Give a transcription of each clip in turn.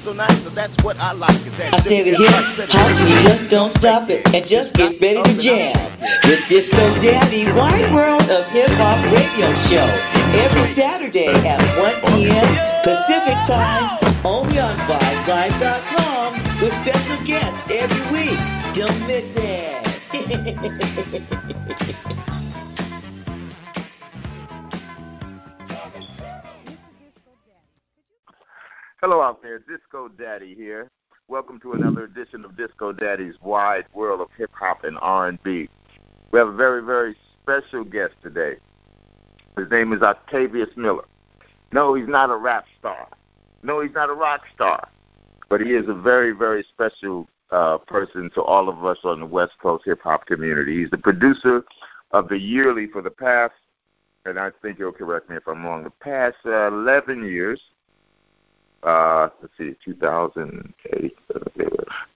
so nice, so that's what I like. Is that I said it here, how you just don't stop it and just get ready to jam with Disco Daddy Wide World of Hip Hop Radio Show every Saturday at 1 p.m. Pacific Time only on VibeLive.com with special guests every week. Don't miss it. Hello out there, Disco Daddy here. Welcome to another edition of Disco Daddy's Wide World of Hip Hop and R&B. We have a very, very special guest today. His name is Octavius Miller. No, he's not a rap star. No, he's not a rock star. But he is a very, very special uh, person to all of us on the West Coast hip hop community. He's the producer of the yearly for the past, and I think you'll correct me if I'm wrong, the past uh, 11 years uh, let's see, 2008,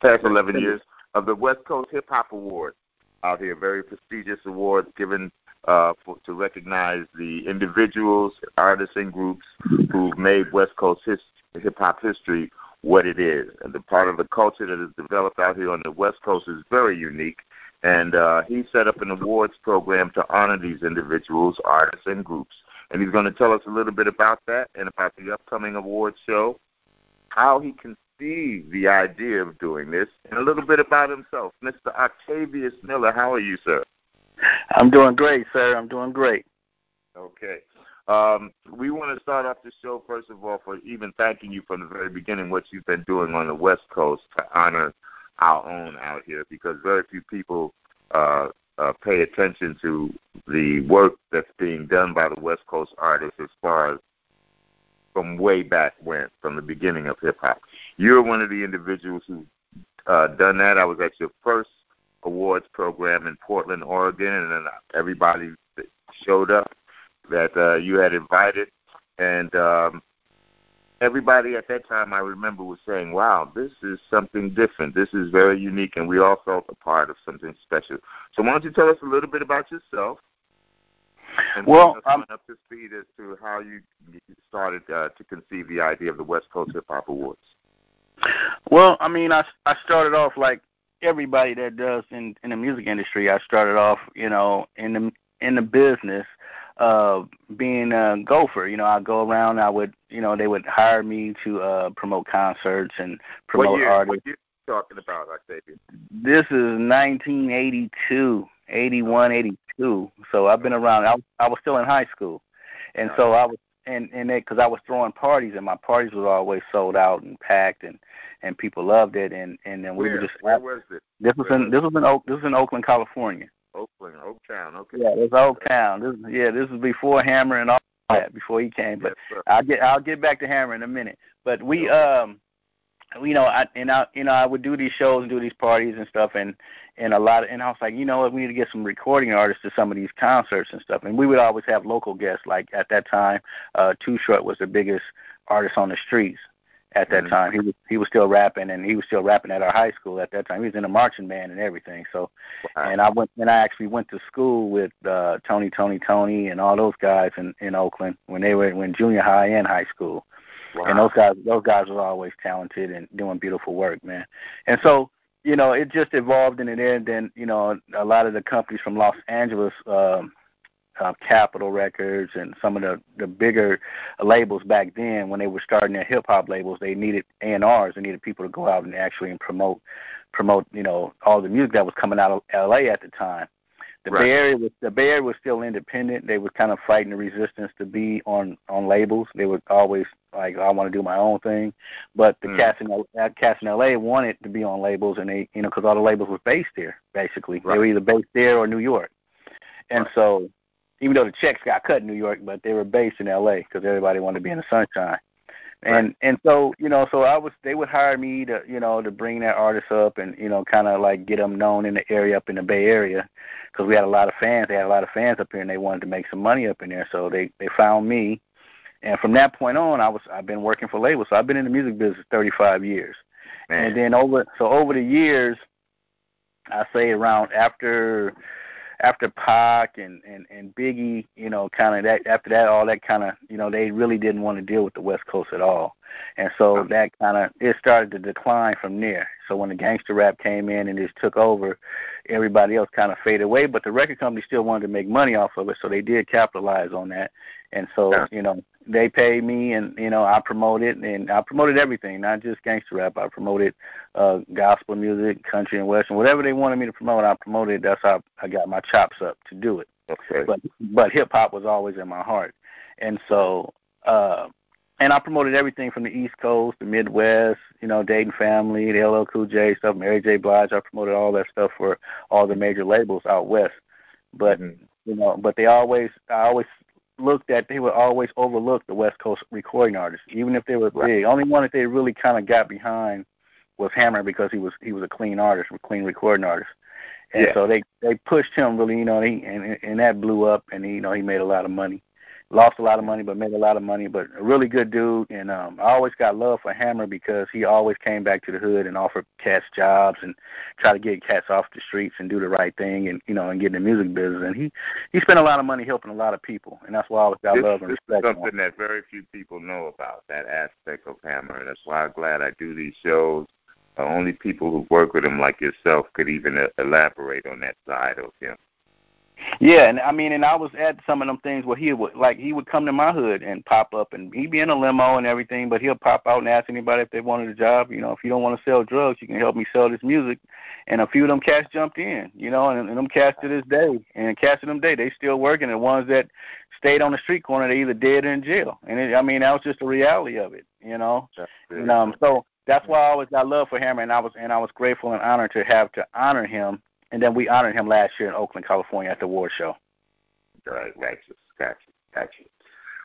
past 11 years of the West Coast Hip Hop Award out here. Very prestigious award given uh, for, to recognize the individuals, artists, and groups who've made West Coast hip hop history what it is. And the part of the culture that is developed out here on the West Coast is very unique. And uh, he set up an awards program to honor these individuals, artists, and groups and he's going to tell us a little bit about that and about the upcoming award show, how he conceived the idea of doing this, and a little bit about himself. Mr. Octavius Miller, how are you, sir? I'm doing great, sir. I'm doing great. Okay. Um, we want to start off the show, first of all, for even thanking you from the very beginning what you've been doing on the West Coast to honor our own out here because very few people uh, uh, pay attention to the work that's being done by the West Coast artists as far as from way back when, from the beginning of hip hop. You're one of the individuals who've uh, done that. I was at your first awards program in Portland, Oregon, and then everybody showed up that uh, you had invited, and um, everybody at that time I remember was saying, "Wow, this is something different. This is very unique," and we all felt a part of something special. So, why don't you tell us a little bit about yourself? And well, I'm up to speed as to how you started uh, to conceive the idea of the West Coast Hip Hop Awards. Well, I mean, I I started off like everybody that does in in the music industry. I started off, you know, in the in the business uh being a gopher. You know i go around i would you know they would hire me to uh promote concerts and promote what year, artists. What year talking about octavia? This is 1982 81 82 so i've been around i, was, I was still in high school. And so i was and and because i was throwing parties and my parties was always sold out and packed and and people loved it and and then we where, were just where was it? This was where? in this was in Oak, this was in oakland california Oakland, Oaktown. Okay. Yeah, it's Oaktown. This yeah, this is before Hammer and all that before he came. But yes, I'll get I'll get back to Hammer in a minute. But we um you know, I and I you know, I would do these shows and do these parties and stuff and and a lot of and I was like, you know what, we need to get some recording artists to some of these concerts and stuff. And we would always have local guests, like at that time, uh Too Short was the biggest artist on the streets at that Mhm. time. He was he was still rapping and he was still rapping at our high school at that time. He was in a marching band and everything. So Wow. and I went and I actually went to school with uh Tony Tony Tony and all those guys in in Oakland when they were in junior high and high school. wow. And those guys those guys were always talented and doing beautiful work, man. And so, you know, it just evolved in it and then, you know, a lot of the companies from Los Angeles um uh, Capitol Records and some of the the bigger labels back then when they were starting their hip hop labels, they needed A and R's. They needed people to go out and actually and promote promote you know all the music that was coming out of L.A. at the time. The Right. Bay Area was the Bay Area was still independent. They were kind of fighting the resistance to be on on labels. They were always like, I want to do my own thing. But the Mm. cats in uh, cats in L.A. wanted to be on labels, and they you know because all the labels were based there basically. They were either based there or New York. And Right. so even though the checks got cut in New York, but they were based in L.A. because everybody wanted to be in the sunshine. And Right. and so you know, so I was they would hire me to you know to bring that artist up and you know kind of like get them known in the area up in the Bay Area because we had a lot of fans. They had a lot of fans up here, and they wanted to make some money up in there. So they they found me, and from that point on, I was I've been working for labels. So I've been in the music business 35 years. Man. And then over so over the years, I say around after after Pac and and and Biggie, you know, kind of that after that, all that kind of, you know, they really didn't want to deal with the West Coast at all, and so that kind of it started to decline from there. So when the gangster rap came in and just took over, everybody else kind of faded away. But the record company still wanted to make money off of it, so they did capitalize on that. And so, you know, they paid me, and you know, I promoted, and I promoted everything, not just gangster rap. I promoted uh gospel music, country and western, whatever they wanted me to promote. I promoted. That's how I got my chops up to do it. Okay. But but hip hop was always in my heart, and so. uh and I promoted everything from the East Coast, the Midwest, you know, Dayton Family, the LL Cool J stuff, Mary J. Blige. I promoted all that stuff for all the major labels out west. But mm-hmm. you know, but they always, I always looked at they would always overlook the West Coast recording artists, even if they were big. Only one that they really kind of got behind was Hammer because he was he was a clean artist, a clean recording artist. And yeah. so they they pushed him really, you know, he, and and that blew up, and he, you know he made a lot of money lost a lot of money but made a lot of money but a really good dude and um I always got love for Hammer because he always came back to the hood and offered cats jobs and try to get cats off the streets and do the right thing and you know and get in the music business and he he spent a lot of money helping a lot of people and that's why I always got this, love and respect. This is something that very few people know about that aspect of Hammer. And that's why I'm glad I do these shows. Uh, only people who work with him like yourself could even uh, elaborate on that side of him. Yeah, and I mean, and I was at some of them things where he would like he would come to my hood and pop up, and he'd be in a limo and everything, but he'll pop out and ask anybody if they wanted a job. You know, if you don't want to sell drugs, you can help me sell this music. And a few of them cats jumped in, you know, and, and them cats to this day, and cats to them day, they still working. The ones that stayed on the street corner, they either dead or in jail. And it, I mean, that was just the reality of it, you know. And um, so that's why I always got love for him, and I was and I was grateful and honored to have to honor him and then we honored him last year in Oakland, California, at the award show. Right, gotcha, gotcha, gotcha.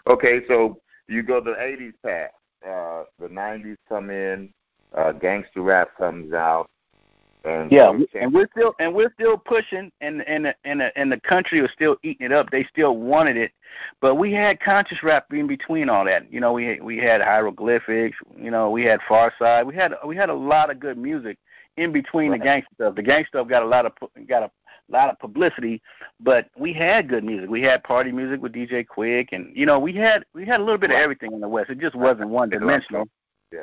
Okay, so you go the '80s path. Uh, the '90s come in, uh, gangster rap comes out, and yeah, and we're still and we're still pushing, and and and and the country was still eating it up. They still wanted it, but we had conscious rap in between all that. You know, we we had hieroglyphics. You know, we had Pharcyde. We had we had a lot of good music in between right. the gangster stuff. The gangster stuff got a lot of got a lot of publicity, but we had good music. We had party music with DJ Quik, and you know we had we had a little bit right. of everything in the West. It just wasn't one dimensional. Yeah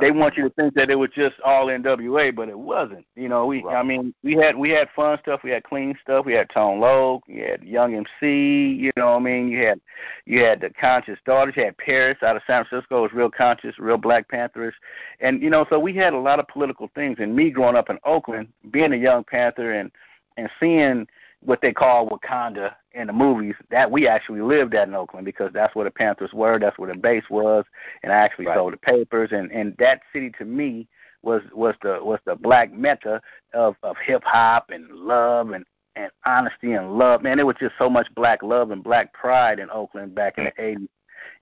they want you to think that it was just all NWA, but it wasn't. You know, we right. I mean, we had we had fun stuff, we had clean stuff, we had Tone Loc, you had Young MC, you know what I mean? You had you had the conscious daughters, you had Paris out of San Francisco was real conscious, real Black Panthers. And you know, so we had a lot of political things and me growing up in Oakland, being a young Panther and and seeing what they call Wakanda in the movies that we actually lived at in Oakland because that's where the Panthers were, that's where the base was, and I actually right. sold the papers and and that city to me was was the was the black mecca of of hip hop and love and and honesty and love. Man, it was just so much black love and black pride in Oakland back in the 80s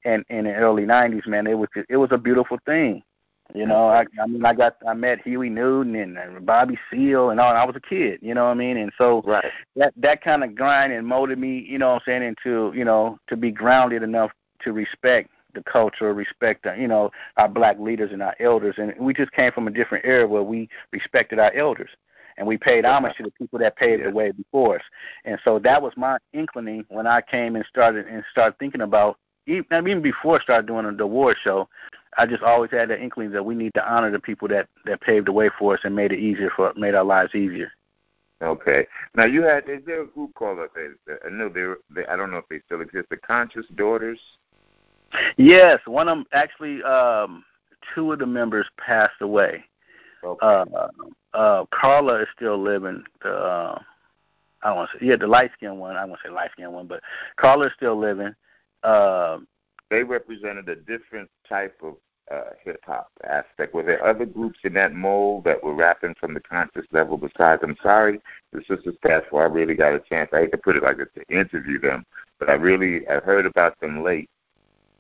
and in the early 90s, man. It was just, it was a beautiful thing. You know, I I mean I got I met Huey Newton and, and Bobby Seale and all and I was a kid, you know what I mean? And so right. that that kind of grind and molded me, you know what I'm saying, into, you know, to be grounded enough to respect the culture, respect the, you know, our black leaders and our elders and we just came from a different era where we respected our elders and we paid homage to the people that paved yeah. the way before us. And so that was my inclining when I came and started and started thinking about even, even before I started doing the award show, I just always had that inkling that we need to honor the people that that paved the way for us and made it easier for made our lives easier. Okay. Now you had is there a group called uh, I know they, they I don't know if they still exist. The Conscious Daughters. Yes, one of them actually. um Two of the members passed away. Okay. Uh, uh, Carla is still living. The, uh, I don't want to say yeah, the light skinned one. I won't say light skinned one, but Carla is still living. Uh, they represented a different type of uh, hip hop aspect. Were there other groups in that mold that were rapping from the conscious level besides? I'm sorry, the Sisters Past I really got a chance. I hate to put it like this to interview them, but I really I heard about them late.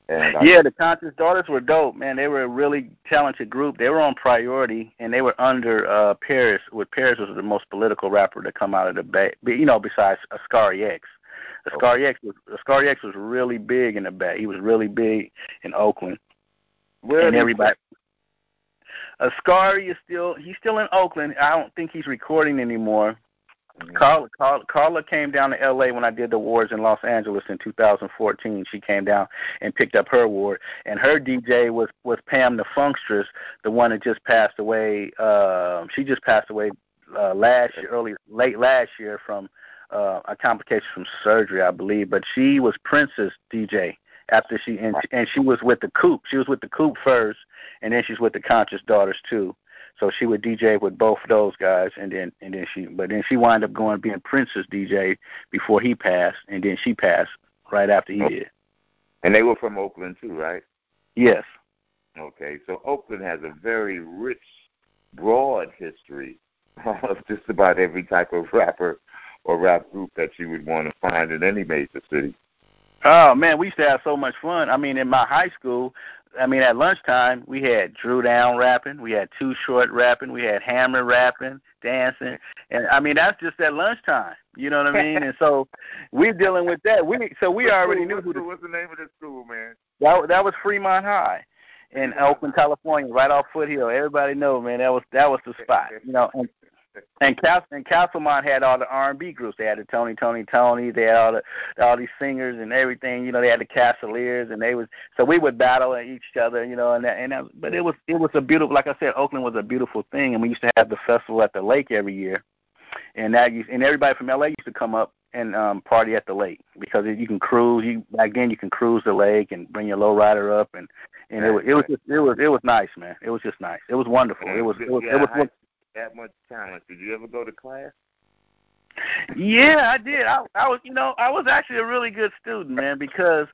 And yeah, the Conscious Daughters were dope, man. They were a really talented group. They were on Priority, and they were under uh Paris. With Paris was the most political rapper to come out of the Bay. You know, besides Askari X. Askari X was Askari X was really big in the back. He was really big in Oakland. Where and everybody. Askari is still he's still in Oakland. I don't think he's recording anymore. Mm-hmm. Carla, Carla, Carla came down to L.A. when I did the awards in Los Angeles in 2014. She came down and picked up her award, and her DJ was was Pam the Funkstress, the one that just passed away. Uh, she just passed away uh, last year, early late last year from uh, a complication from surgery, I believe. But she was Prince's DJ after she and, and she was with the Coup. She was with the Coup first, and then she's with the Conscious Daughters too. So she would DJ with both of those guys, and then and then she, but then she wound up going being Prince's DJ before he passed, and then she passed right after he did. And they were from Oakland too, right? Yes. Okay, so Oakland has a very rich, broad history of just about every type of rapper or rap group that you would want to find in any major city. Oh man, we used to have so much fun. I mean, in my high school, I mean, at lunchtime we had Dru Down rapping, we had Too Short rapping, we had Hammer rapping, dancing, and I mean that's just at lunchtime. You know what I mean? and so we're dealing with that. We so we already knew who. The, what's the name of the school, man? That that was Fremont High in Oakland, California, right off Foothill. Everybody know, man, that was that was the spot. You know, and and Castle and Castlemont had all the R and B groups. They had the Tony, Tony, Tony. They had all the all these singers and everything. You know, they had the Castaliers, and they was so we would battle each other. You know, and that, and that, but it was it was a beautiful. Like I said, Oakland was a beautiful thing, and we used to have the festival at the lake every year, and that used, and everybody from LA used to come up and um party at the lake because you can cruise. You back then you can cruise the lake and bring your low rider up and and it was it was just it was it was nice, man. It was just nice. It was wonderful. It was it was it was that much talent. Did you ever go to class? Yeah, I did. I, I was, you know, I was actually a really good student, man, because,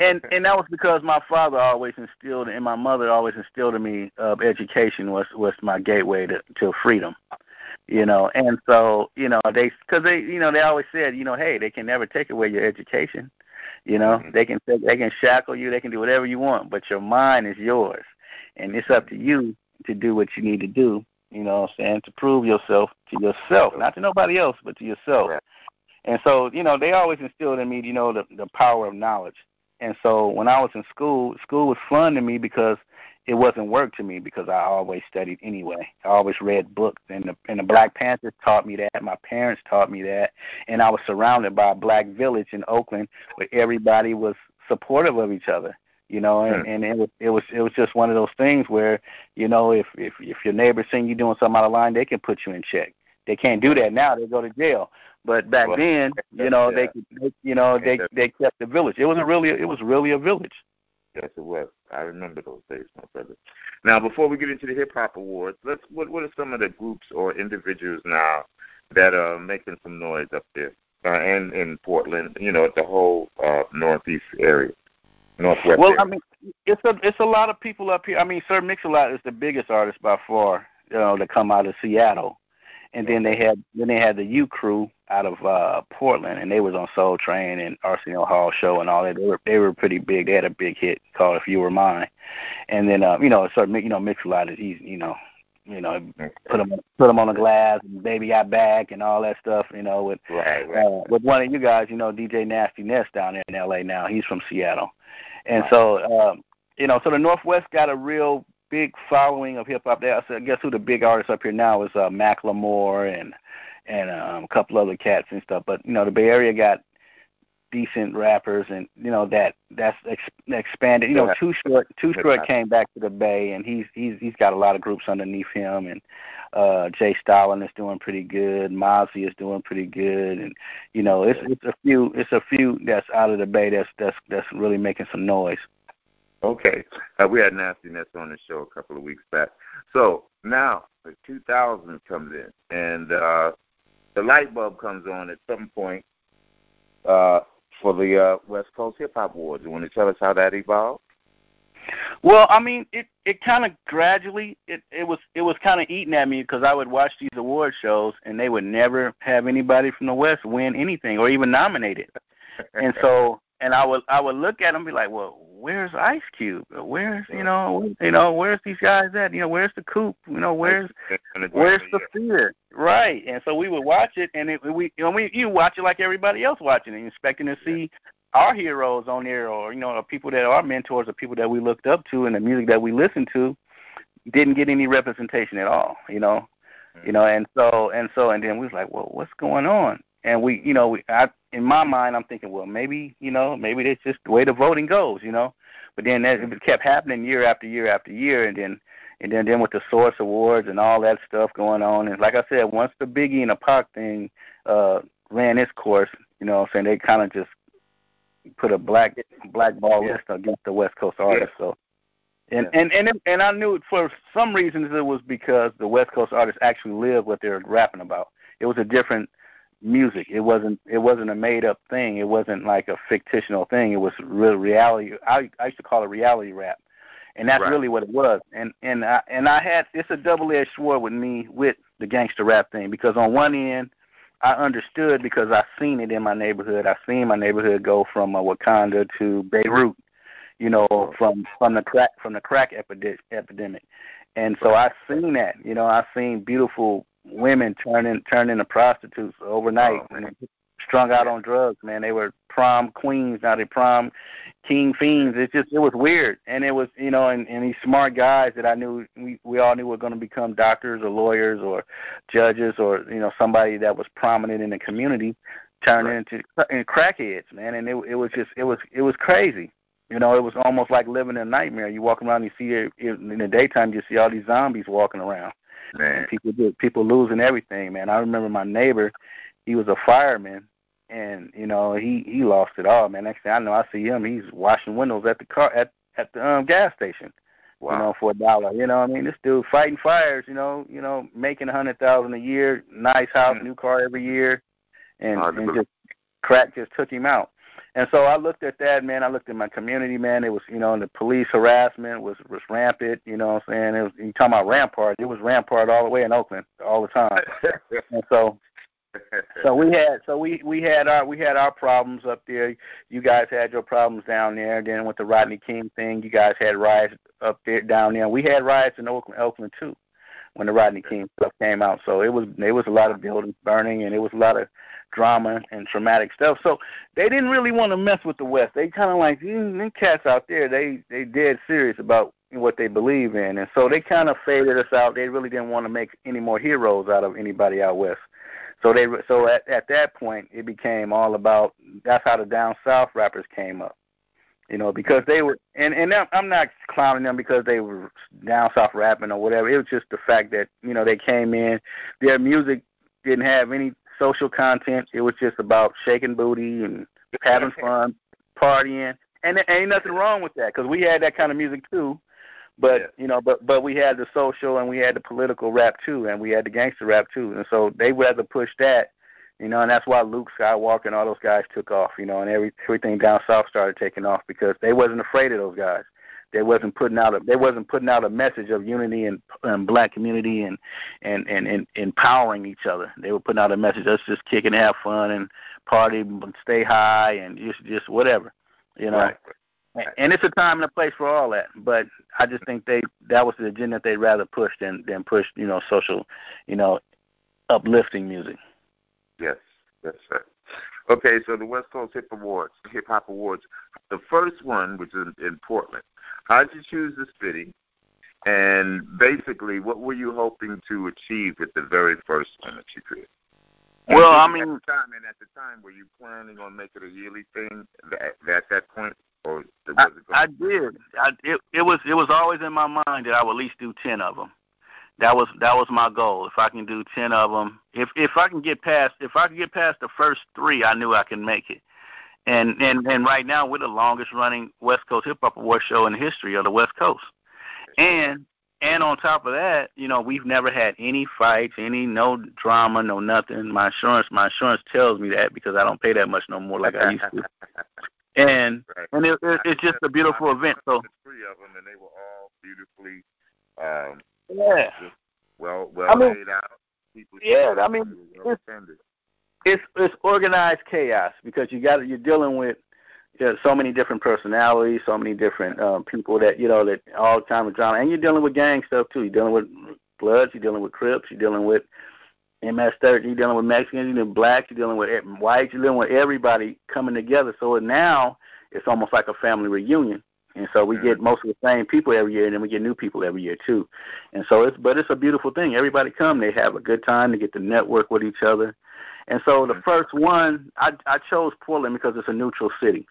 and and that was because my father always instilled and my mother always instilled in me uh, education was was my gateway to to freedom, you know, and so you know they because they you know they always said you know hey they can never take away your education, you know mm-hmm. they can they can shackle you they can do whatever you want but your mind is yours, and it's up to you to do what you need to do you know what I'm saying, to prove yourself to yourself, not to nobody else, but to yourself. Right. And so, you know, they always instilled in me, you know, the the power of knowledge. And so when I was in school, school was fun to me because it wasn't work to me because I always studied anyway. I always read books, and the and the Black Panthers taught me that. My parents taught me that, and I was surrounded by a black village in Oakland where everybody was supportive of each other you know, and, and it was it was it was just one of those things where, you know, if if if your neighbor seeing you doing something out of line, they can put you in check. They can't do that now; they go to jail. But back well, then, you know, yeah. they, they you know they they kept the village. It was a really it was really a village. Yes, it was. I remember those days, my brother. Now, before we get into the hip hop awards, let's what what are some of the groups or individuals now that are making some noise up there uh, and in Portland? You know, the whole uh, northeast area. Northwest. Well, I mean, it's a it's a lot of people up here. I mean, Sir Mix-a-Lot is the biggest artist by far, you know, that come out of Seattle, and then they had then they had the U-Krew out of uh Portland, and they was on Soul Train and Arsenio Hall show and all that. They were they were pretty big. They had a big hit called If You Were Mine, and then uh, you know, Sir you know Mix-a-Lot is he's you know you know, put them put them on the glass and baby got back and all that stuff. You know, with right, right. Uh, with one of you guys, you know, DJ Nasty Nes down there in L.A. Now. He's from Seattle, and so, um, you know, so the Northwest got a real big following of hip hop. There, so I guess who the big artists up here now is uh, Macklemore and and um, a couple other cats and stuff. But you know, the Bay Area got decent rappers, and you know that that's ex- expanded. You know, Too Short, Too Short came back to the Bay, and he's he's he's got a lot of groups underneath him, and uh J. Stalin is doing pretty good, Mozzy is doing pretty good, and you know it's it's a few it's a few that's out of the Bay that's that's that's really making some noise. Okay, uh, we had Nasty Nes on the show a couple of weeks back. So now the 2000 comes in, and uh the light bulb comes on at some point uh, for the uh, West Coast Hip Hop Awards. You want to tell us how that evolved? Well, I mean, it it kind of gradually it it was it was kind of eating at me because I would watch these award shows and they would never have anybody from the West win anything or even nominated, and so and I would I would look at them and be like, well, where's Ice Cube? Where's you know you know where's these guys at? You know where's the Coup? You know where's where's the fear? Right. And so we would watch it, and it, we you know we you watch it like everybody else watching it, expecting to see our heroes on there, or you know, or people that are mentors, or people that we looked up to, and the music that we listened to, didn't get any representation at all. You know, you know. And so and so and then we was like, well, what's going on? And we, you know, we, I, in my mind, I'm thinking, well, maybe, you know, maybe that's just the way the voting goes, you know. But then that, it kept happening year after year after year, and then and then then with the Source Awards and all that stuff going on, and like I said, once the Biggie and the Pac thing uh ran its course, you know, what I'm saying they kind of just put a black black ball Yeah. list against the West Coast artists. So, and Yeah. and and it- and I knew it for some reasons it was because the West Coast artists actually lived what they were rapping about. It was a different music. It wasn't it wasn't a made up thing. It wasn't like a fictional thing. It was real reality. I I used to call it reality rap. And that's Right. really what it was. And and I, and I had it's a double edged sword with me with the gangster rap thing because on one end I understood because I seen it in my neighborhood. I seen my neighborhood go from uh, Wakanda to Beirut, you know, from from the crack from the crack epidemic epidemic. And so I seen that, you know, I seen beautiful women turning turn into prostitutes overnight Oh, and strung out on drugs, man. They were prom queens, now they prom king fiends. It just it was weird. And it was you know, and, and these smart guys that I knew we we all knew were gonna become doctors or lawyers or judges or, you know, somebody that was prominent in the community turned Right. into and crackheads, man. And it it was just it was it was crazy. You know, it was almost like living in a nightmare. You walk around, you see it in the daytime, you see all these zombies walking around. Man. People do, people losing everything, man. I remember my neighbor, he was a fireman, and you know he he lost it all, man. Next thing I know, I see him, he's washing windows at the car at at the um gas station, Wow. you know, for a dollar. You know, what I mean, this dude fighting fires, you know, you know, making a hundred thousand a year, nice house, Mm. new car every year, and Hard and just crack just took him out. And so I looked at that, man. I looked at my community, man. It was, you know, the police harassment was was rampant. You know what I'm saying? It was you talking about Rampart. It was Rampart all the way in Oakland all the time. And so so we had so we we had our we had our problems up there. You guys had your problems down there. Then with the Rodney King thing, you guys had riots up there down there. We had riots in Oakland, Oakland too, when the Rodney King stuff came out. So it was it was a lot of buildings burning, and it was a lot of drama and traumatic stuff. So they didn't really want to mess with the West. They kind of like mm, them cats out there. They they dead serious about what they believe in, and so they kind of faded us out. They really didn't want to make any more heroes out of anybody out west. So they so at at that point it became all about that's how the down south rappers came up. You know, because they were and and I'm- not clowning them because they were down south rapping or whatever. It was just the fact that you know they came in, their music didn't have any social content. It was just about shaking booty and having fun, partying, and there ain't nothing wrong with that because we had that kind of music too. But Yeah. you know, but but we had the social and we had the political rap too, and we had the gangster rap too, and so they rather push that, you know, and that's why Luke Skywalker and all those guys took off, you know, and every everything down south started taking off because they wasn't afraid of those guys. They wasn't putting out a they wasn't putting out a message of unity and, and black community and, and and and empowering each other. They were putting out a message us just kick and have fun and party, and stay high, and just just whatever, you know. Right. And it's a time and a place for all that, but I just think they that was the agenda they'd rather push than than push you know social, you know, uplifting music. Yes, yes, sir. Okay, so the West Coast Hip Awards, Hip Hop Awards. The first one, which is in Portland. How'd you choose the city? And basically, what were you hoping to achieve with the very first one that you did? Well, I mean- at the time, and at the time, were you planning on making it a yearly thing at, at that point, or was I? I did. I, it it was it was always in my mind that I would at least do ten of them. That was that was my goal. If I can do ten of them, if if I can get past if I can get past the first three, I knew I can make it. And and and right now we're the longest running West Coast Hip Hop Award show in the history of the West Coast. And and on top of that, you know, we've never had any fights, any no drama, no nothing. My insurance my insurance tells me that because I don't pay that much no more like I used to. And Right. and it, it, it's just a beautiful event. So three of them, and they were all beautifully, um, yeah, well, well I mean, laid out. People yeah, I mean, they were well attended. It's it's organized chaos because you got you're dealing with you know, so many different personalities, so many different um, people that you know that all the time of drama, and you're dealing with gang stuff too. You're dealing with Bloods, you're dealing with Crips, you're dealing with MS-13, you're dealing with Mexicans, you're dealing with blacks, you're dealing with whites, you're dealing with everybody coming together. So now it's almost like a family reunion. and so we get most of the same people every year, and then we get new people every year too. And so it's but it's a beautiful thing. Everybody come, they have a good time, they get to network with each other. And so the first one, I I chose Portland because it's a neutral city.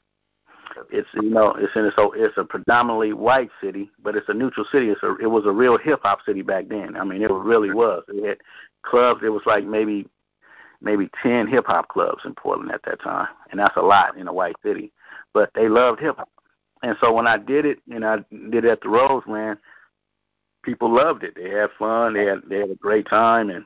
It's you know it's in a, so it's a predominantly white city, but it's a neutral city. It's a it was a real hip hop city back then. I mean, it really was. It had clubs. It was like maybe maybe ten hip hop clubs in Portland at that time, and that's a lot in a white city. But they loved hip hop, and so when I did it, and I did it at the Roseland, people loved it. They had fun. They had they had a great time, and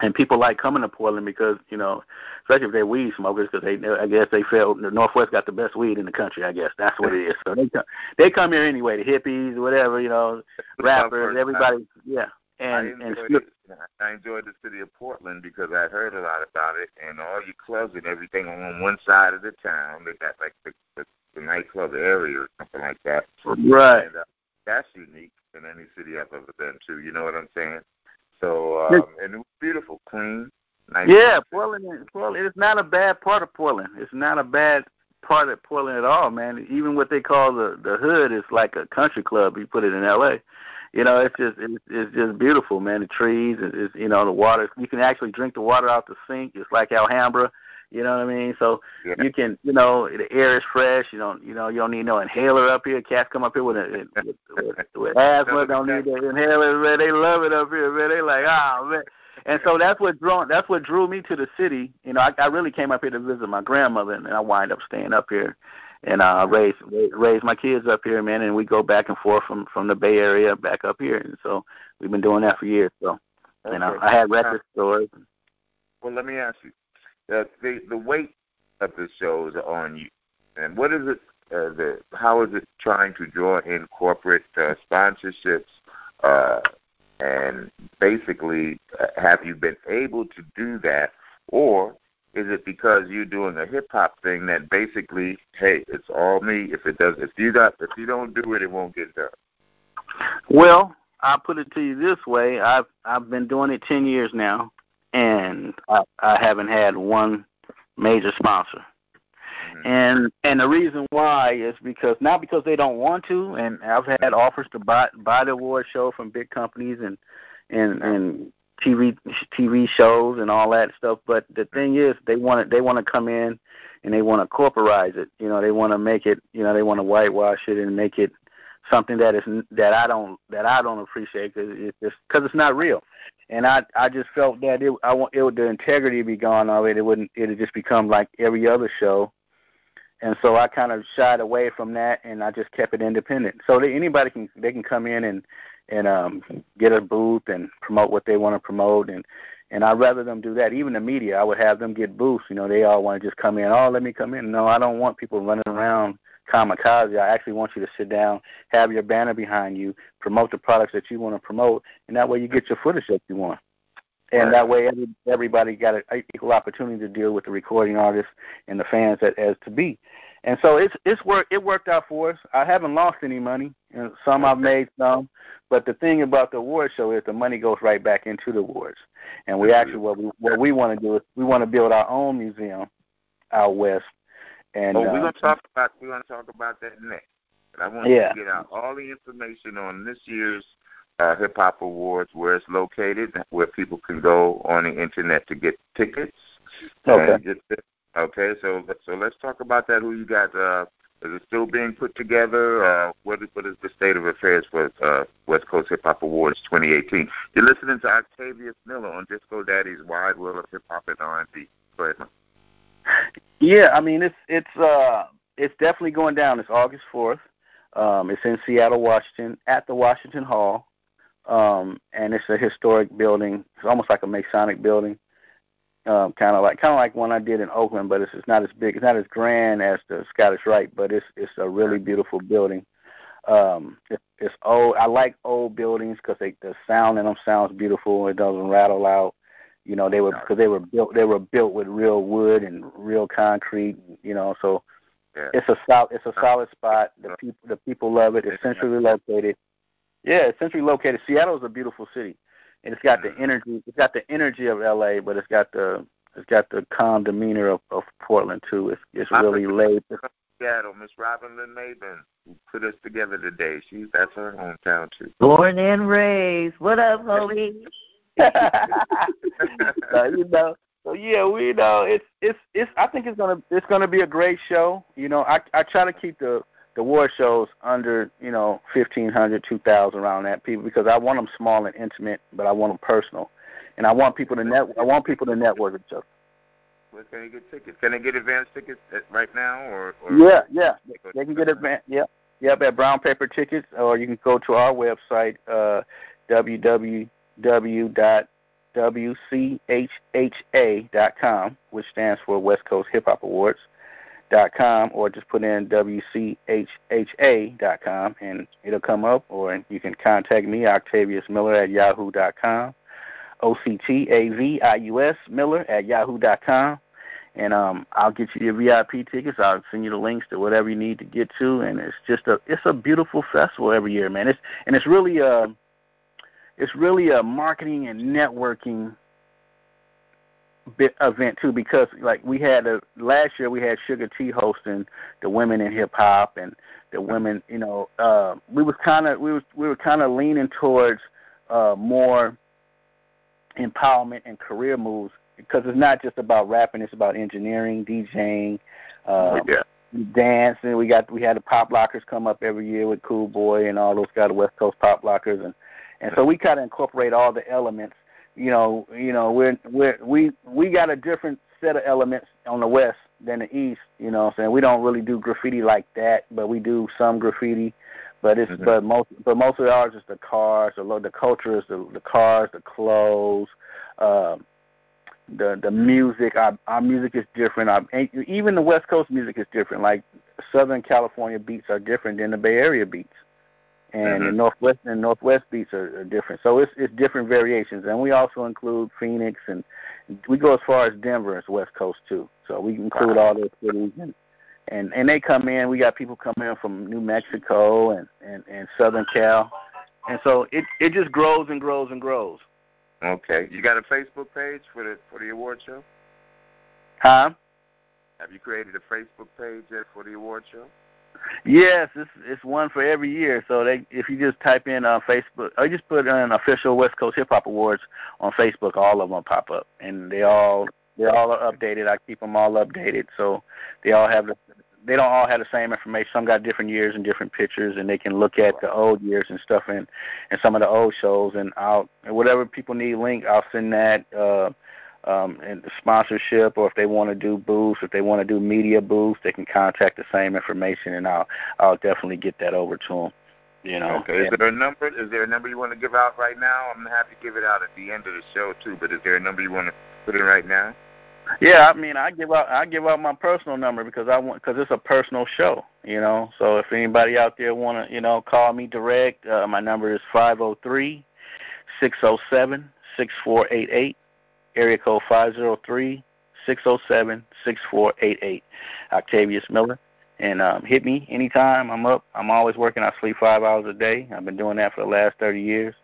and people like coming to Portland because you know, especially if they're weed smokers, because they I guess they feel the Northwest got the best weed in the country. I guess that's what it is. So they come they come here anyway. The hippies, whatever you know, rappers, everybody, yeah. And I and enjoyed, it. I enjoyed the city of Portland because I heard a lot about it, and all your clubs and everything on one side of the town. They got like the, the, the nightclub area or something like that. Right. And, uh, that's unique in any city I've ever been to. You know what I'm saying? So um, and it was beautiful, clean, nice. Yeah, Portland. Portland. It's not a bad part of Portland. It's not a bad part of Portland at all, man. Even what they call the the hood is like a country club. You put it in L.A. You know, it's just it's, it's just beautiful, man. The trees, it's, you know, the water. You can actually drink the water out the sink, It's like Alhambra. You know what I mean? So yeah. you can, you know, the air is fresh. You don't, you know, you don't need no inhaler up here. Cats come up here with a, with, with, with asthma. Don't need the inhaler, man. They love it up here, man. They like, ah, oh, man. And so that's what drew that's what drew me to the city. You know, I, I really came up here to visit my grandmother, and I wind up staying up here, and uh, raise raise my kids up here, man. And we go back and forth from from the Bay Area back up here, and so we've been doing that for years. So, you know, I had record stores. Well, let me ask you, uh, the the weight of the shows on you, and what is it? Uh, the how is it trying to draw in corporate uh, sponsorships? Uh, and basically, uh, have you been able to do that, or is it because you're doing a hip hop thing that basically, hey, it's all me. If it does, if you got, if you don't do it, it won't get done. Well, I'll put it to you this way: I've I've been doing it ten years now, and I, I haven't had one major sponsor. Mm-hmm. And and the reason why is because not because they don't want to, and I've had offers to buy buy the award show from big companies and and and TV TV shows and all that stuff. But the thing is, they want to they want to come in and they want to corporatize it. You know, they want to make it. You know, they want to whitewash it and make it something that is that I don't that I don't appreciate because it's just because it's not real. And I I just felt that it I want it would the integrity be gone already. It wouldn't it would just become like every other show. And so I kind of shied away from that, and I just kept it independent. So that anybody can they can come in and and um get a booth and promote what they want to promote and and I'd rather them do that. Even the media, I would have them get booths. You know, they all want to just come in. Oh, let me come in. No, I don't want people running around kamikaze. I actually want you to sit down, have your banner behind you, promote the products that you want to promote, and that way you get your footage that you want. And Right. that way, every, everybody got an equal opportunity to deal with the recording artists and the fans that, as to be. And so it's it's worked. It worked out for us. I haven't lost any money. And some I've made some, but the thing about the award show is the money goes right back into the awards. And we actually what we what we want to do is we want to build our own museum out west. And oh, we're uh, gonna talk about we're gonna talk about that next. But I want Yeah. you to get out all the information on this year's uh, Hip Hop Awards, where it's located, where people can go on the internet to get tickets. Okay. Get okay. So so let's talk about that. Who you got? Uh, is it still being put together? Uh, what is what is the state of affairs for uh, West Coast Hip Hop Awards 2018? You're listening to Octavius Miller on Disco Daddy's Wide World of Hip Hop and R&B. Go ahead. Yeah, I mean it's it's uh it's definitely going down. It's August fourth. Um, it's in Seattle, Washington, at the Washington Hall, um, and it's a historic building. It's almost like a Masonic building, um, kind of like kind of like one I did in Oakland, but it's, it's not as big. It's not as grand as the Scottish Rite, but it's it's a really beautiful building. Um, it, it's old. I like old buildings because they the sound in them sounds beautiful. It doesn't rattle out. You know, they were because they were built. They were built with real wood and real concrete. You know, so Yeah. it's a solid. It's a solid spot. The people the people love it. It's centrally located. Yeah, it's centrally located. Seattle is a beautiful city, and it's got the mm. energy. It's got the energy of L.A., but it's got the it's got the calm demeanor of, of Portland too. It's it's I really forget- laid. Seattle, Miss Robin Lynn Maben, who put us together today. She's that's her hometown too. Born and raised. What up, homie? so, you know, so yeah, we know it's it's it's. I think it's gonna it's gonna be a great show. You know, I I try to keep the the war shows under you know fifteen hundred, two thousand around that people because I want them small and intimate, but I want them personal, and I want people to net I want people to network with each other. Where can they get tickets? Can they get advance tickets right now, or, or yeah, yeah, they can get advance. Yeah, yep, at Brown Paper Tickets, or you can go to our website, uh, www.wchha.com, which stands for West Coast Hip Hop Awards. Dot com or just put in wchha dot com and it'll come up or you can contact me octavius miller at yahoo dot com o c t a v i u s miller at yahoo dot com and um I'll get you your VIP tickets. I'll send you the links to whatever you need to get to, and it's just a it's a beautiful festival every year, man. It's and it's really a it's really a marketing and networking bit event too because like we had a last year we had Sugar T hosting the women in hip hop and the women you know uh we was kind of we was we were kind of leaning towards uh more empowerment and career moves because it's not just about rapping; it's about engineering, DJing, uh, yeah. dance, and we got we had the pop lockers come up every year with Cool Boy and all those guys, West Coast pop lockers, and and so we kind of incorporate all the elements. You know, you know, we're we're we we got a different set of elements on the west than the east. You know, what I'm saying we don't really do graffiti like that, but we do some graffiti. But it's mm-hmm. but most but most of ours is the cars, the the culture is the the cars, the clothes. Um, the the music our our music is different our, even the west coast music is different like southern california beats are different than the bay area beats and mm-hmm. the northwest and northwest beats are, are different so it's it's different variations and we also include phoenix and we go as far as denver as west coast too so we include wow. all those cities and and and they come in we got people coming in from new mexico and and and southern cal and so it it just grows and grows and grows Okay. You got a Facebook page for the for the award show? Huh? Have you created a Facebook page yet for the award show? Yes, it's it's one for every year. So they if you just type in uh, Facebook, or just put in official West Coast Hip Hop Awards on Facebook, all of them pop up, and they all they all are updated. I keep them all updated, so they all have the they don't all have the same information. Some got different years and different pictures, and they can look at the old years and stuff and and some of the old shows. And I'll whatever people need link, I'll send that. uh um, and sponsorship, or if they want to do booths, if they want to do media booths, they can contact the same information, and I'll I'll definitely get that over to them. You know. Okay. Is there a number? Is there a number you want to give out right now? I'm happy to give it out at the end of the show too. But is there a number you want to put in right now? Yeah, I mean, I give out I give out my personal number because I want because it's a personal show, you know. So if anybody out there want to, you know, call me direct, uh, my number is five zero oh three six zero oh seven six four eight eight, area code five zero three six zero seven six four eight eight. Octavius Miller, and um, hit me anytime. I'm up. I'm always working. I sleep five hours a day. I've been doing that for the last thirty years.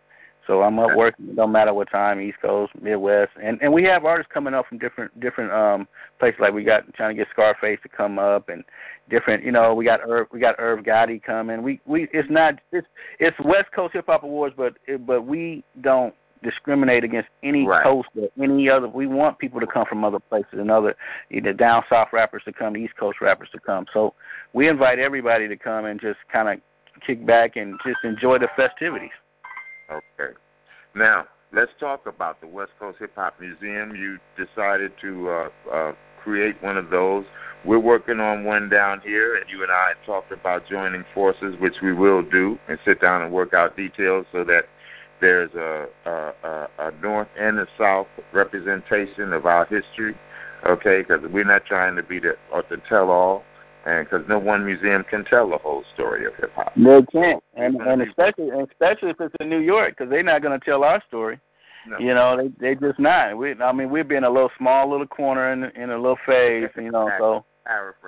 So I'm up working. No matter what time, East Coast, Midwest, and and we have artists coming up from different different um places. Like we got trying to get Scarface to come up, and different. You know, we got Irv, we got Irv Gotti coming. We we it's not it's it's West Coast Hip Hop Awards, but it, but we don't discriminate against any right. coast or any other. We want people to come from other places and other either down south rappers to come, East Coast rappers to come. So we invite everybody to come and just kind of kick back and just enjoy the festivities. Okay. Now, let's talk about the West Coast Hip Hop Museum. You decided to uh, uh, create one of those. We're working on one down here, and you and I talked about joining forces, which we will do, and sit down and work out details so that there's a, a, a north and a south representation of our history. Okay, because we're not trying to be the or to tell all and because no one museum can tell the whole story of hip hop. They can't, and and especially and especially if it's in New York, because they're not going to tell our story. No. You know, they they just not. We, I mean, we've been a little small little corner in in a little phase. You know, so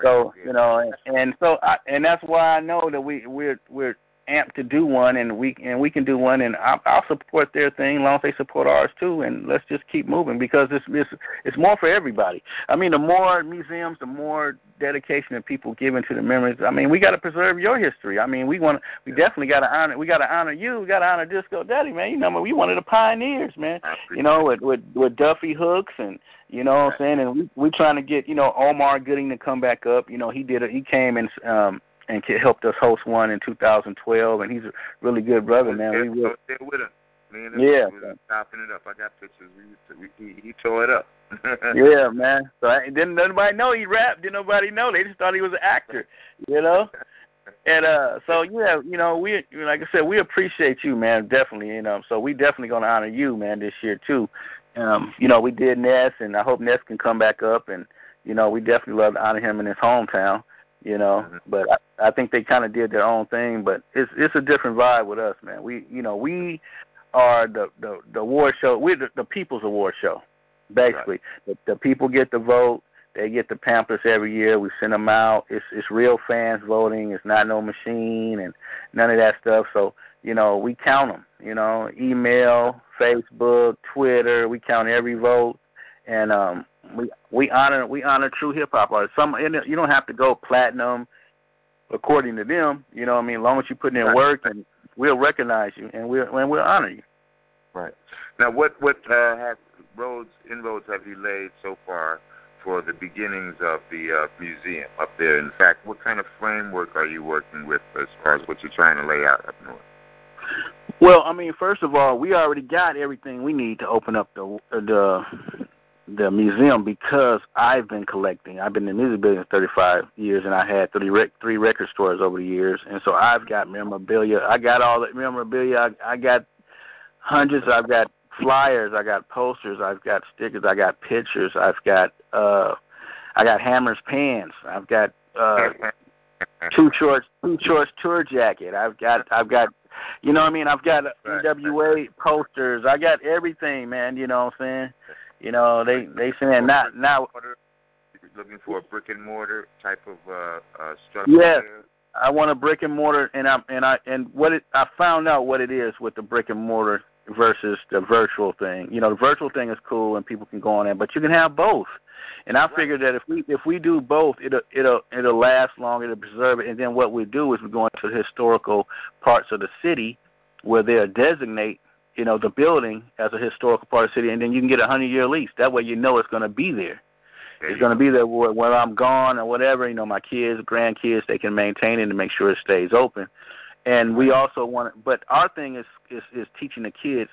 so you know, and, and so I, and that's why I know that we we're we're amped to do one, and we and we can do one, and I'll, I'll support their thing, as long as they support ours too, and let's just keep moving because it's it's it's more for everybody. I mean, the more museums, the more dedication that people give into the memories. I mean, we got to preserve your history. I mean, we want we definitely got to honor we got to honor you. We got to honor Disco Daddy, man. You know, we one of the pioneers, man. You know, with with with Duffy Hooks and you know what I'm saying, and we we trying to get you know Omar Gooding to come back up. You know, he did it. He came and um and helped us host one in 2012, and he's a really good brother, man. We will. with him. Me and yeah, was it up. I got pictures. We, we he, he tore it up. yeah, man. So I, didn't nobody know he rapped. Didn't nobody know. They just thought he was an actor. You know. And uh, so yeah, you know, we like I said, we appreciate you, man. Definitely, you know. So we definitely gonna honor you, man, this year too. Um, you know, we did Nes, and I hope Nes can come back up, and you know, we definitely love to honor him in his hometown. You know, mm-hmm. but I, I think they kind of did their own thing, but it's it's a different vibe with us, man. We, you know, we are the the the award show. We're the, the people's award show, basically. Right. The, the people get the vote. They get the pamphlets every year. We send them out. It's it's real fans voting. It's not no machine and none of that stuff. So you know we count them. You know, email, Facebook, Twitter. We count every vote, and um, we we honor we honor true hip hop artists. Some you don't have to go platinum, according to them. You know, what I mean, as long as you put in right. work and we'll recognize you and we'll and we'll honor you. Right. Now, what what uh, have roads inroads have you laid so far for the beginnings of the uh, museum up there? In fact, what kind of framework are you working with as far as what you're trying to lay out up north? Well, I mean, first of all, we already got everything we need to open up the the the museum because I've been collecting. I've been in the music business 35 years, and I had three rec- three record stores over the years, and so I've got memorabilia. I got all the memorabilia. I, I got hundreds. I've got flyers. I got posters. I've got stickers. I got pictures. I've got uh, I got Hammer's, pants. I've got uh, Too Short's, Too Short's tour jacket. I've got I've got you know what I mean? I've got NWA posters. I got everything, man. You know what I'm saying? You know, they they saying not now. Looking for a brick and mortar type of uh, uh, structure. Yes, I want a brick and mortar, and I and I and what it I found out what it is with the brick and mortar versus the virtual thing. You know, the virtual thing is cool and people can go on there, but you can have both. And I figured that if we if we do both, it'll it'll it'll last longer, it'll preserve it. And then what we do is we go into the historical parts of the city where they'll designate you know, the building as a historical part of the city, and then you can get a hundred year lease. That way, you know it's going to be there. there it's going to be there where, I'm gone or whatever. You know, my kids, grandkids, they can maintain it and make sure it stays open. And we also want, but our thing is is, is teaching the kids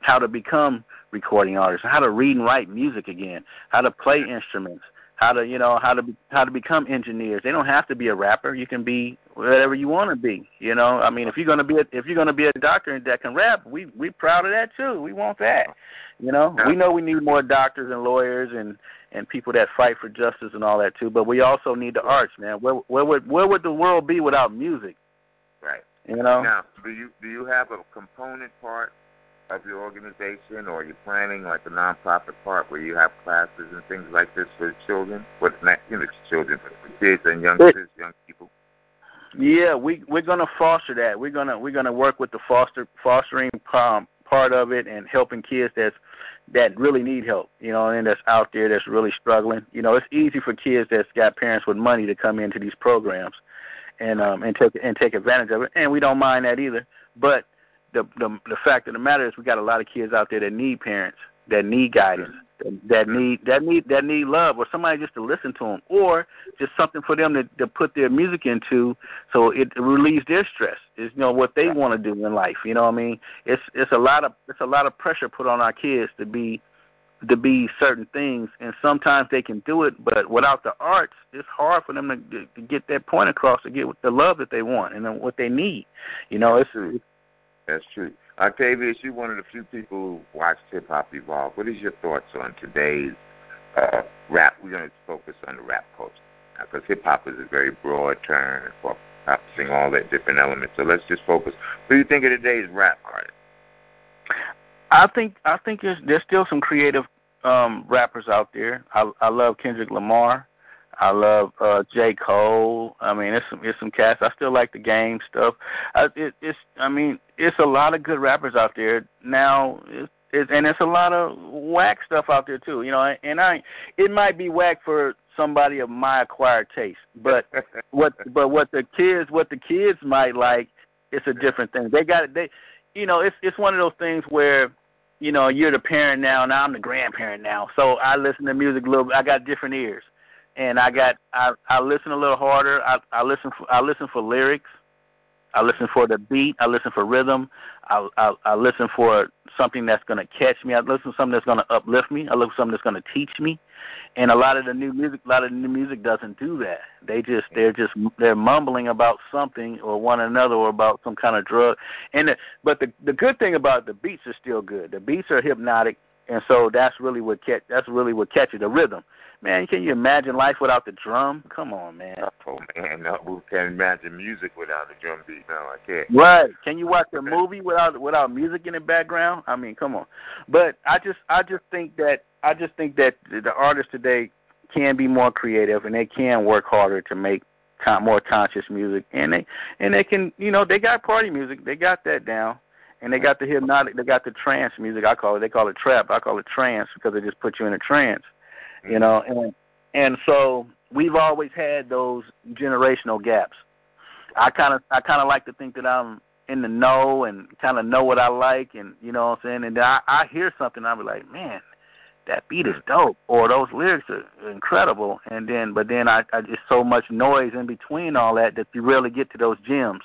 how to become recording artists, how to read and write music again, how to play instruments, how to you know how to be, how to become engineers. They don't have to be a rapper. You can be whatever you want to be. You know, I mean, if you're gonna be a, if you're gonna be a doctor and that can rap, we we proud of that too. We want that. You know, we know we need more doctors and lawyers and and people that fight for justice and all that too. But we also need the arts, man. Where where would where would the world be without music? Right. You know. Now, do you do you have a component part of your organization, or you're you planning like a nonprofit part where you have classes and things like this for children? What not you know children, but for kids and youngsters, young people. Yeah, we we're gonna foster that. We're gonna we're gonna work with the foster fostering um, part of it and helping kids that's that really need help, you know, and that's out there that's really struggling. You know, it's easy for kids that's got parents with money to come into these programs and um and take and take advantage of it, and we don't mind that either. But the the the fact of the matter is we got a lot of kids out there that need parents, that need guidance, that, that need that need that need love, or somebody just to listen to them, or just something for them to, to put their music into, so it relieves their stress. Is you know what they want to do in life. You know what I mean? It's it's a lot of it's a lot of pressure put on our kids to be to be certain things, and sometimes they can do it, but without the arts, it's hard for them to, to get that point across to get the love that they want and what they need. You know, it's, it's that's true. Octavius, you're one of the few people who watched hip hop evolve. What is your thoughts on today's uh, rap? We're going to focus on the rap culture because hip hop is a very broad term for encompassing all that different elements. So let's just focus. What do you think of today's rap artists? I think I think there's there's still some creative um rappers out there. I I love Kendrick Lamar. I love uh J. Cole. I mean, it's some it's some cats. I still like the Game stuff. I, it, it's I mean, it's a lot of good rappers out there now. It's, it, and it's a lot of whack stuff out there too. You know, and I it might be whack for somebody of my acquired taste. But what but what the kids what the kids might like, it's a different thing. They got. They, you know, it's it's one of those things where, you know, you're the parent now, and I'm the grandparent now. So I listen to music a little. I got different ears, and I got I I listen a little harder. I I listen for I listen for lyrics. I listen for the beat. I listen for rhythm. I I, I listen for something that's going to catch me. I listen for something that's going to uplift me. I look for something that's going to teach me. And a lot of the new music, a lot of the new music doesn't do that. They just they're just they're mumbling about something or one another or about some kind of drug. And the, but the the good thing about the beats are still good. The beats are hypnotic, and so that's really what catch that's really what catches the rhythm. Man, can you imagine life without the drum? Come on, man. Oh man, no, who can imagine music without a drum beat? No, I can't. Right? Can you watch a movie without without music in the background? I mean, come on. But I just I just think that I just think that the artists today can be more creative and they can work harder to make con- more conscious music and they and they can you know they got party music they got that down and they got the hypnotic they got the trance music. I call it they call it trap. I call it trance because it just puts you in a trance you mm-hmm. know? And and so we've always had those generational gaps. I kind of i kind of like to think that i'm in the know and kind of know what i like and you know what i'm saying? And then i i hear something i'll be like man that beat is dope or those lyrics are incredible and then but then i i just so much noise in between all that that you really get to those gems.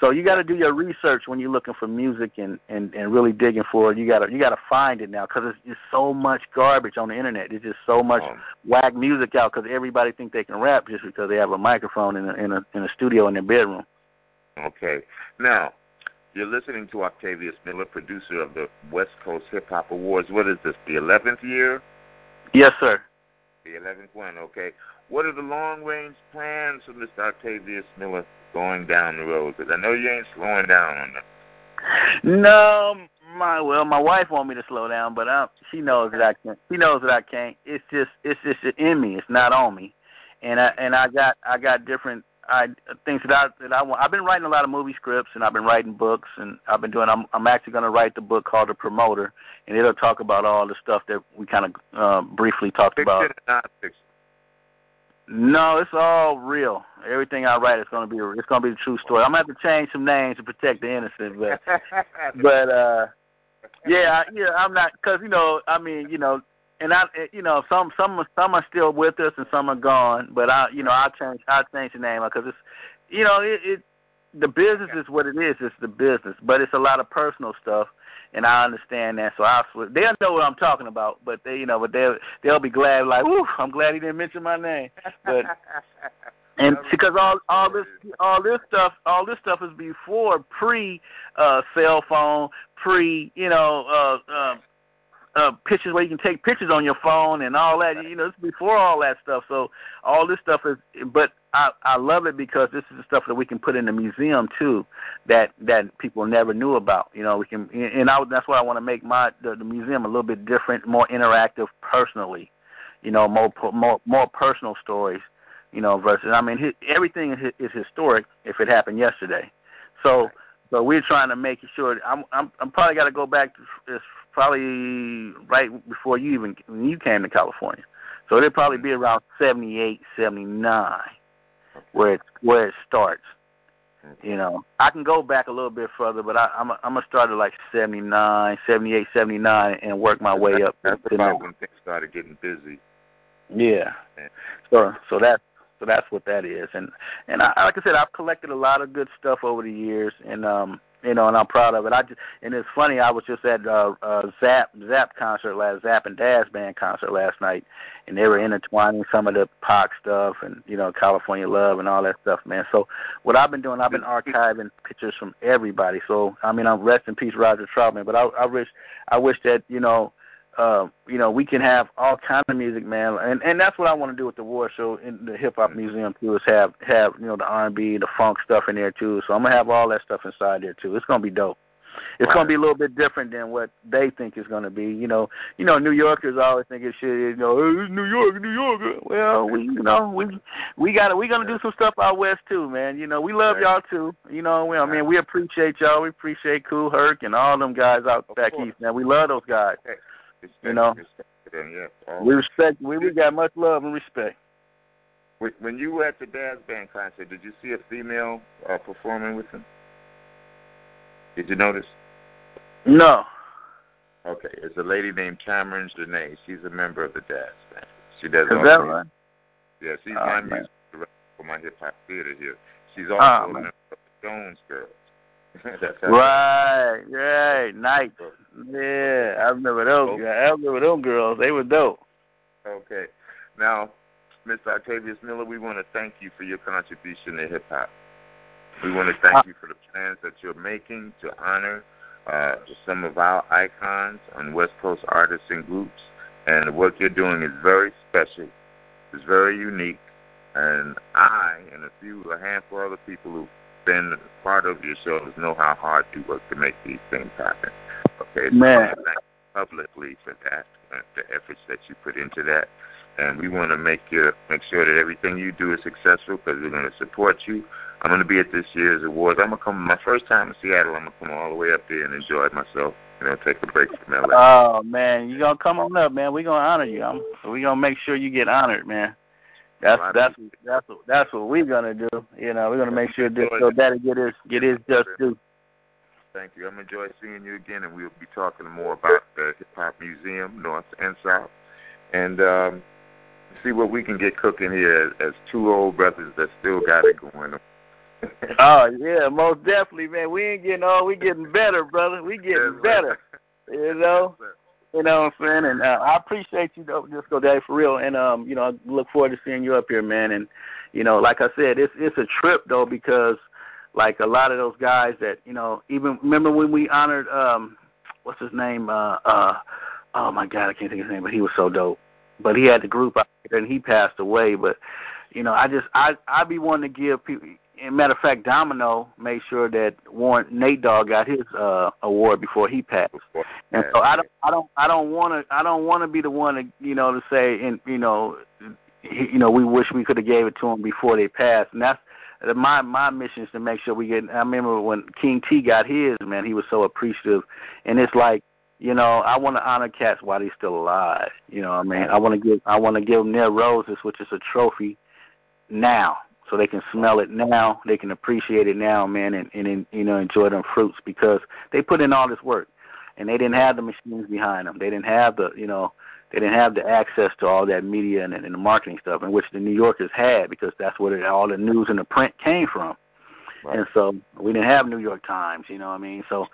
So you got to do your research when you're looking for music and and and really digging for it. You got to you got to find it now because it's just so much garbage on the internet. There's just so much Um, whack music out because everybody think they can rap just because they have a microphone in a in a in a studio in their bedroom. Okay. Now, you're listening to Octavius Miller, producer of the West Coast Hip Hop Awards. What is this, the 11th year? yes sir The 11th one, okay. What are the long range plans for Mr. Octavius Miller going down the road? Because I know you ain't slowing down on that. No, my well, my wife want me to slow down, but I, she knows that I can't. She knows that I can't. It's just it's just in me. It's not on me, and I and I got I got different I things that I that I want. I've been writing a lot of movie scripts, and I've been writing books, and I've been doing. I'm I'm actually going to write the book called The Promoter, and it'll talk about all the stuff that we kind of uh, briefly talked Fiction about. and non-fiction. No, it's all real. Everything I write is going to be it's going to be the true story. I'm going to have to change some names to protect the innocent, but but uh yeah I- yeah i'm not because you know i mean you know and i eh, you know some some some are still with us and some are gone but i you know i change i change the name because it's you know it, it the business is what it is it's the business but it's a lot of personal stuff and i understand that so i will they'll know what i'm talking about but they you know but they'll they'll be glad like Whew, i'm glad he didn't mention my name. But and because all all this all this stuff all this stuff is before pre uh cell phone pre you know uh uh uh pictures where you can take pictures on your phone and all that you know it's before all that stuff so all this stuff is but i i love it because this is the stuff that we can put in the museum too that that people never knew about you know we can and I, that's why i want to make my the, the museum a little bit different more interactive personally you know more more more personal stories you know, versus I mean, everything is, is historic if it happened yesterday. So, so we're trying to make sure. I'm I'm I'm probably got to go back to probably right before you even when you came to California. So it'll probably be around seventy eight, seventy nine, where it where it starts. You know, I can go back a little bit further, but I, I'm a, I'm gonna start at like seventy nine, seventy eight, seventy nine, and work my way up. That's about when things started getting busy. Yeah. So so that's so that's what that is. And and I, like I said, I've collected a lot of good stuff over the years, and um, you know, and I'm proud of it. I just and it's funny. I was just at uh, uh, Zapp Zapp concert last Zapp and Dazz band concert last night, and they were intertwining some of the Pac stuff and you know California Love and all that stuff, man. So what I've been doing, I've been archiving pictures from everybody. So I mean, I'm rest in peace, Roger Troutman. But I, I wish I wish that you know uh, you know, we can have all kind of music, man, and and that's what I want to do with the war show in the hip hop museum too. Is have have you know the R and B, the funk stuff in there too. So I'm gonna have all that stuff inside there too. It's gonna be dope. It's gonna be a little bit different than what they think it's gonna be. You know, you know, New Yorkers always think it's shit. You know, hey, it's New York, New York. Well, we, you know, we we got to we gonna do some stuff out west too, man. You know, we love y'all too. You know, we, I mean, we appreciate y'all. We appreciate Kool Herc and all them guys out back east, man. We love those guys. Respect, You know, respect them, yeah. We respect. We we got much love and respect. When you were at the Dazz Band concert, did you see a female uh, performing with him? Did you notice? No. Okay, it's a lady named Cameron Janae. She's a member of the Dazz Band. She does. Is that right? Yeah, she's oh, my man. music director for my hip hop theater here. She's Oh, also a member of the Jones Girls. Right, right, nice. Yeah, I remember those. I remember those girls. They were dope. Okay. Now, Mr. Octavius Miller, we want to thank you for your contribution to hip hop. We want to thank you for the plans that you're making to honor uh, some of our icons and West Coast artists and groups. And the work you're doing is very special. It's very unique. And I and a few, a handful of other people who've been part of your shows know how hard you work to make these things happen. Okay, so Man. want thank you publicly for that, uh, the efforts that you put into that. And we want to make you make sure that everything you do is successful because we're going to support you. I'm going to be at this year's awards. I'm going to come my first time in Seattle. I'm going to come all the way up there and enjoy myself. You know, take a break from LA. Oh man, you're gonna come on up, man. We're gonna honor you. I'm, we're gonna make sure you get honored, man. That's that's that's what that's what we're gonna do. You know, we're gonna make sure Disco Daddy get his get his just due. Thank you. I'm gonna enjoy seeing you again, and we'll be talking more about the Hip Hop Museum, North and South, and um, see what we can get cooking here as, as two old brothers that still got it going on. Oh yeah, most definitely, man. We ain't getting old. We getting better, brother. We getting Yes, better. You know. Yes. You know what I'm saying? And uh, I appreciate you, though, Disco Daddy, for real. And um, you know, I look forward to seeing you up here, man. And you know, like I said, it's it's a trip though because like a lot of those guys that you know, even remember when we honored um, what's his name? Uh, uh, oh my God, I can't think of his name, but he was so dope. But he had the group out there, and he passed away. But you know, I just I I be wanting to give people. And matter of fact, Domino made sure that Warren Nate Dogg got his uh award before he passed. And so I don't, I don't, I don't want to, I don't want to be the one to, you know, to say, and you know, he- you know, we wish we could have gave it to them before they passed. And that's my my mission is to make sure we get. I remember when King T got his, man, he was so appreciative, and it's like, you know, I want to honor cats while they're still alive. You know, what I mean, I want to give, I want to give them their roses, which is a trophy, now, so they can smell it now, they can appreciate it now, man, and and you know, enjoy them fruits because they put in all this work and they didn't have the machines behind them. They didn't have the, you know, they didn't have the access to all that media and, and the marketing stuff, in which the New Yorkers had, because that's where it, all the news and the print came from. Right. And so we didn't have New York Times, you know what I mean? So,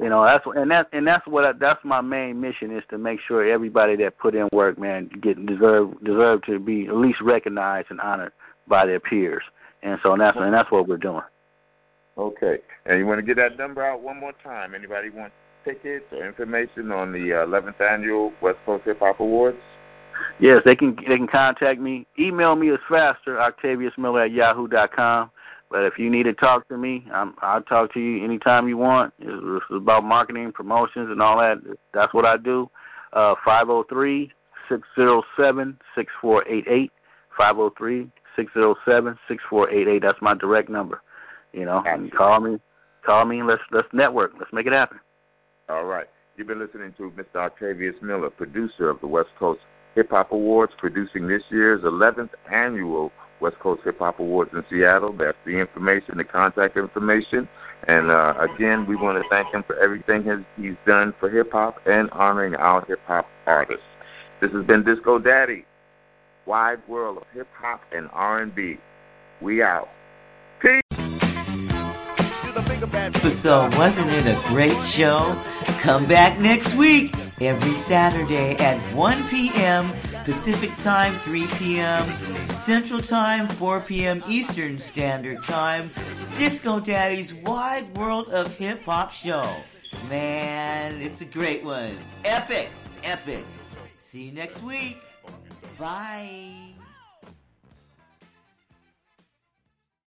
you know, that's what, and that and that's what I, that's my main mission is to make sure everybody that put in work, man, get deserve deserve to be at least recognized and honored by their peers. And so and that's and that's what we're doing. Okay. And you want to get that number out one more time? Anybody want tickets or information on the uh, 11th annual West Coast Hip Hop Awards? Yes, they can they can contact me. Email me is faster, Octavius Miller at yahoo dot com. But if you need to talk to me, I'm, I'll talk to you anytime you want. It's, it's about marketing, promotions, and all that. That's what I do. Uh, Five zero three six zero seven six four eight eight. Five zero three six zero seven six four eight eight. That's my direct number. You know, and call me, call me. and Let's let's network. Let's make it happen. All right. You've been listening to Mr. Octavius Miller, producer of the West Coast Hip Hop Awards, producing this year's 11th annual West Coast Hip Hop Awards in Seattle. That's the information, the contact information. And uh, again, we want to thank him for everything his, he's done for hip hop and honoring our hip hop artists. This has been Disco Daddy, wide world of hip hop and R&B. We out. Peace. So wasn't it a great show? Come back next week, every Saturday at 1 p.m. Pacific Time, 3 p.m. Central Time, 4 p.m. Eastern Standard Time. Disco Daddy's Wide World of Hip Hop Show. Man, it's a great one. Epic, epic. See you next week. Bye.